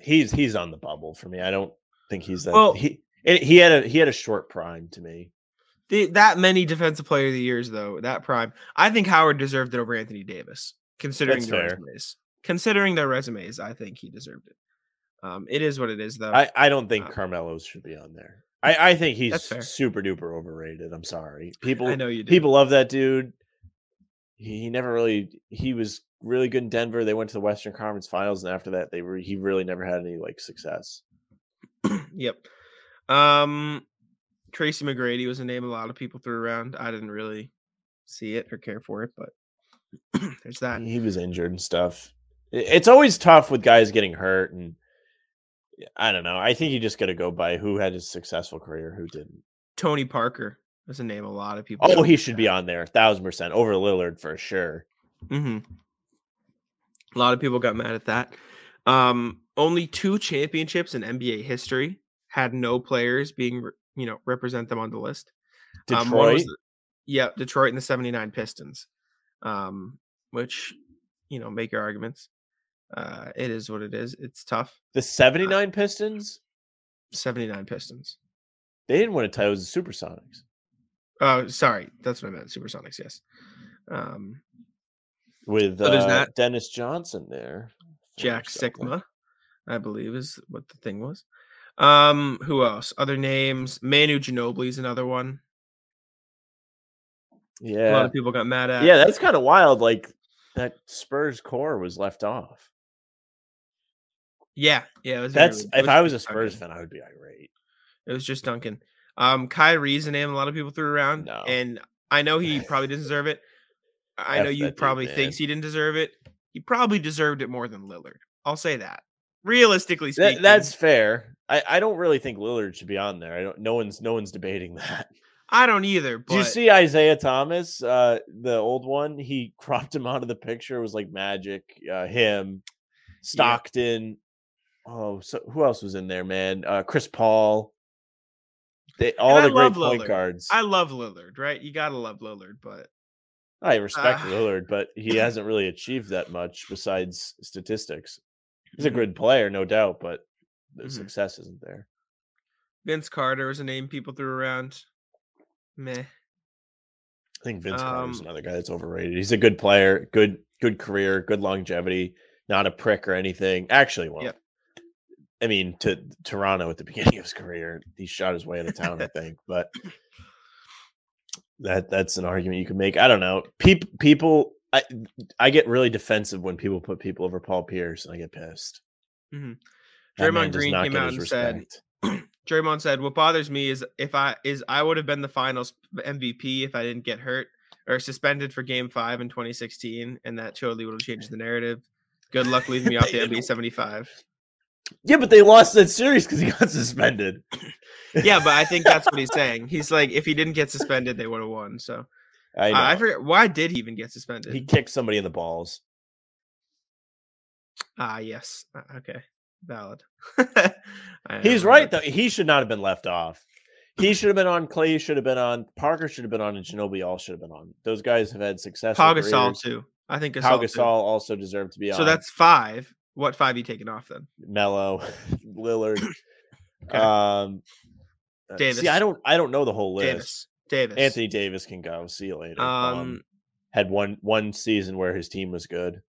C: he's he's on the bubble for me. I don't think he's that.
B: Well-
C: he he had a he had a short prime to me.
B: The, that many defensive player of the years, though, that prime, I think Howard deserved it over Anthony Davis, considering
C: That's
B: their
C: fair.
B: resumes. Considering their resumes, I think he deserved it. Um, it is what it is, though.
C: I I don't think
B: uh,
C: Carmelo's should be on there. I I think he's super duper overrated. I'm sorry. People
B: I know you do.
C: people love that dude. He, he never really he was really good in Denver. They went to the Western Conference Finals, and after that, they were he really never had any like success.
B: Yep. Um, Tracy McGrady was a name a lot of people threw around. I didn't really see it or care for it, but there's that.
C: He was injured and stuff. It's always tough with guys getting hurt, and I don't know. I think you just got to go by who had a successful career, who didn't.
B: Tony Parker was a name a lot of people.
C: Oh, he should be on there, thousand percent over Lillard for sure.
B: Mm-hmm. A lot of people got mad at that. Um, only two championships in NBA history had no players being, you know, represent them on the list.
C: Detroit,
B: Um, the- yeah, Detroit and the 79 Pistons, um, which, you know, make your arguments. Uh, it is what it is. It's tough.
C: the seventy nine Pistons,
B: 79 Pistons.
C: they didn't win a title. It was the Supersonics
B: Oh, sorry. That's what I meant. Supersonics, yes. Um,
C: with uh,
B: that.
C: Dennis Johnson there.
B: Jack Sikma, I believe is what the thing was. Um, who else? Other names. Manu Ginobili's another one. Yeah, a lot of people got mad at.
C: yeah, that's kind of wild. Like that Spurs core was left off.
B: yeah, yeah. It was
C: That's if I was a Spurs
B: Duncan.
C: fan, I would be irate.
B: It was just Duncan. Um, Kyrie's a name a lot of people threw around,
C: No.
B: and I know he probably didn't deserve it. I
C: F
B: know you
C: dude,
B: probably thinks he didn't deserve it. He probably deserved it more than Lillard. I'll say that. Realistically speaking,
C: That, that's fair. I, I don't really think Lillard should be on there. I don't. No one's no one's debating that.
B: I don't either. But
C: Did you see Isaiah Thomas, uh, the old one? He cropped him out of the picture. It was like magic. Uh, him, Stockton. Oh, so who else was in there, man? Uh, Chris Paul. They, all the great
B: love
C: point guards.
B: I love Lillard, right? You gotta love Lillard, but
C: I respect
B: Ah.
C: Lillard, but he hasn't really achieved that much besides statistics. He's a
B: Mhm.
C: good player, no doubt, but the
B: Mhm.
C: success isn't there.
B: Vince Carter was a name people threw around. Meh.
C: I think Vince Carter
B: is
C: another guy that's overrated. He's a good player, good good career, good longevity, not a prick or anything. Actually, well,
B: Yep.
C: I mean, to Toronto at the beginning of his career, he shot his way out of town, I think. But that that's an argument you can make. I don't know. People people I I get really defensive when people put people over Paul Pierce, and I get pissed.
B: Mhm.
C: That
B: Draymond Green came out and said-. Draymond said, "What bothers me is if I is I would have been the Finals MVP if I didn't get hurt or suspended for Game Five in 2016, and that totally would have changed the narrative. Good luck leaving me off the NBA 75.
C: Yeah, but they lost that series because he got suspended.
B: Yeah, but I think that's what he's saying. He's like, if he didn't get suspended, they would have won. So
C: I
B: uh. I forget why did he even get suspended?
C: he kicked somebody in the balls.
B: Ah, yes. Uh, Okay, valid.
C: He's right
B: that.
C: though. He should not have been left off. He should have been on. Klay should have been on. Parker should have been on, and Ginobili all should have been on. Those guys have had success.
B: Pau Gasol too. I think Gasol.
C: Gasol also deserved to be on.
B: So that's five. What five you taking off then?
C: Melo, Lillard.
B: Okay.
C: Um, uh,
B: Davis.
C: See, I don't. I don't know the whole list.
B: Davis. Davis.
C: Anthony Davis can go. See you later.
B: Um,
C: had one one season where his team was good.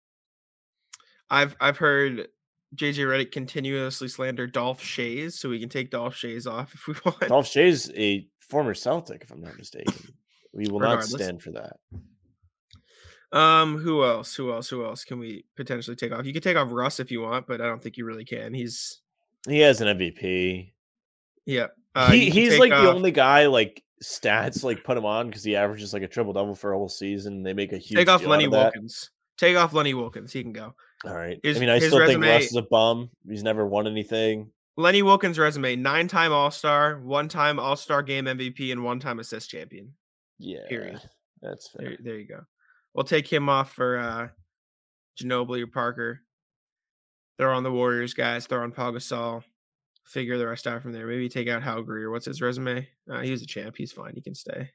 B: I've I've heard JJ Redick continuously slander Dolph Schayes, so we can take Dolph Schayes off if we want.
C: Dolph Schayes a former Celtic, if I'm not mistaken. We will not stand for that.
B: Um, who else? Who else? Who else can we potentially take off? You could take off Russ if you want, but I don't think you really can. He's
C: He has an MVP.
B: yeah. Uh,
C: he he's like the only guy like stats like put him on because he averages like a triple double for a whole season. And They make a huge
B: take off Lenny
C: out of that.
B: Wilkens. Take off Lenny Wilkens. He can go.
C: All right.
B: His-
C: I mean, I still think Russ is a bum. He's never won anything.
B: Lenny Wilkens' resume: nine-time All-Star, one-time All-Star Game MVP, and one-time assist champion.
C: Yeah,
B: Period.
C: that's fair.
B: There, there you go. We'll take him off for uh Ginobili or Parker. They're on the Warriors guys. They're on Pau Gasol. Figure the rest out from there. Maybe take out Hal Greer. What's his resume? Uh, he was a champ. He's fine. He can stay.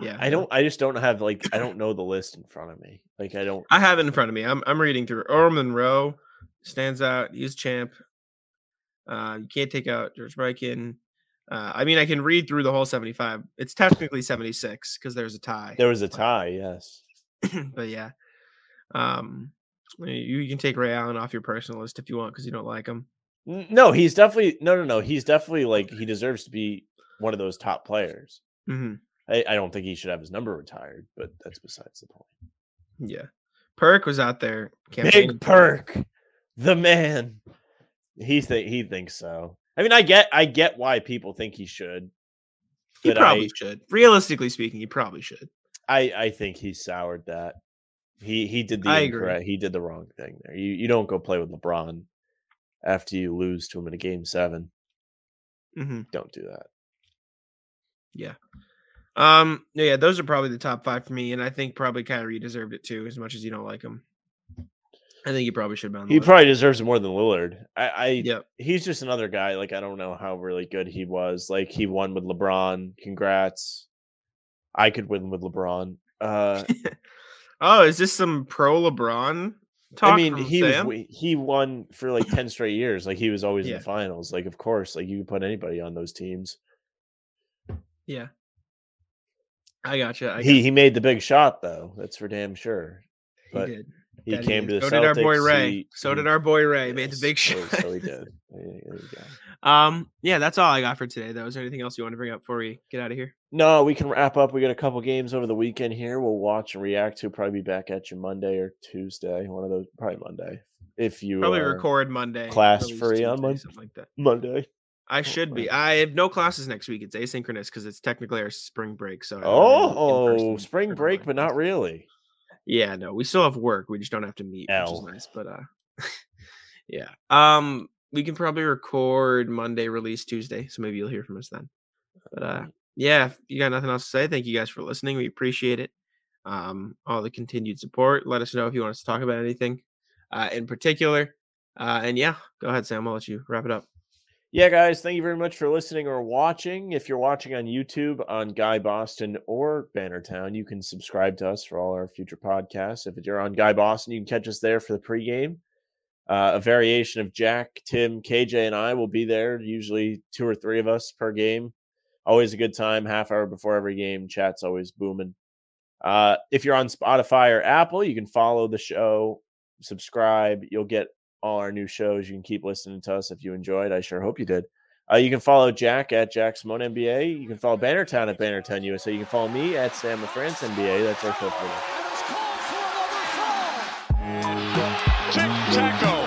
B: Yeah,
C: I don't. I just don't have like. I don't know the list in front of me. Like I don't.
B: I have it in front of me. I'm I'm reading through. Earl Monroe stands out. He's champ. Uh, you can't take out George Mikan. Uh, I mean, I can read through the whole 75. It's technically 76 because there's a tie.
C: There was a tie. Yes.
B: but yeah, um, you, you can take Ray Allen off your personal list if you want because you don't like him.
C: No, he's definitely no, no, no. He's definitely like he deserves to be one of those top players.
B: hmm
C: I, I don't think he should have his number retired, but that's besides the point.
B: Yeah, Perk was out there.
C: Big. Perk, the man. He think he thinks so. I mean, I get I get why people think he should.
B: He probably
C: I,
B: should. Realistically speaking, he probably should.
C: I I think he soured that. He he did the
B: I agree.
C: He did the wrong thing there. You you don't go play with LeBron after you lose to him in a game seven.
B: hmm
C: Don't do that. Yeah.
B: Um, yeah, those are probably the top five for me, and I think probably Kyrie deserved it too, as much as you don't like him. I think he probably should be on the
C: He
B: list.
C: probably deserves it more than Lillard. I, I
B: Yep.
C: he's just another guy. Like I don't know how really good he was. Like he won with LeBron. Congrats. I could win with LeBron. Uh,
B: oh, is this some pro LeBron talk?
C: I mean, he
B: Sam?
C: w- he won for like ten straight years. Like he was always in the finals. Like of course, like you could put anybody on those teams.
B: Yeah. I gotcha. I
C: he he made the big shot though. That's for damn sure.
B: he did.
C: He
B: That
C: came
B: did.
C: to the
B: So did our boy Ray.
C: he-
B: so did our boy Ray. Made the
C: yes,
B: big shot.
C: So he did. There you- go.
B: um, yeah, that's all I got for today. Though, is there anything else you want to bring up before we get out of here?
C: No, we can wrap up. We got a couple games over the weekend here. We'll watch and react to. Probably be back at you Monday or Tuesday. One of those. Probably Monday. If you
B: Probably
C: are
B: record Monday.
C: class free on
B: Tuesday,
C: Mon-
B: something like that.
C: Monday.
B: I should be. I have no classes next week. It's asynchronous because it's technically our spring break. So I don't have any
C: Oh, spring break, but not really.
B: Yeah, no, we still have work. We just don't have to meet, which is nice. But uh, yeah. Um, we can probably record Monday, release Tuesday, so maybe you'll hear from us then. But uh, yeah, if you got nothing else to say, thank you guys for listening. We appreciate it. Um, all the continued support. Let us know if you want us to talk about anything uh, in particular. Uh, and yeah, go ahead, Sam. I'll let you wrap it up.
C: Yeah, guys, thank you very much for listening or watching. If you're watching on YouTube on Guy Boston or Bannertown, you can subscribe to us for all our future podcasts. If you're on Guy Boston, you can catch us there for the pregame. Uh, a variation of Jack, Tim, KJ, and I will be there. Usually two or three of us per game. Always a good time. Half hour before every game. Chat's always booming. Uh, if you're on Spotify or Apple, you can follow the show, subscribe. You'll get all our new shows. You can keep listening to us if you enjoyed. I sure hope you did. Uh, you can follow Jack at Jack Simone NBA. You can follow Bannertown at Bannertown USA. You can follow me at Sam LaFrance NBA. That's our show for
A: taco.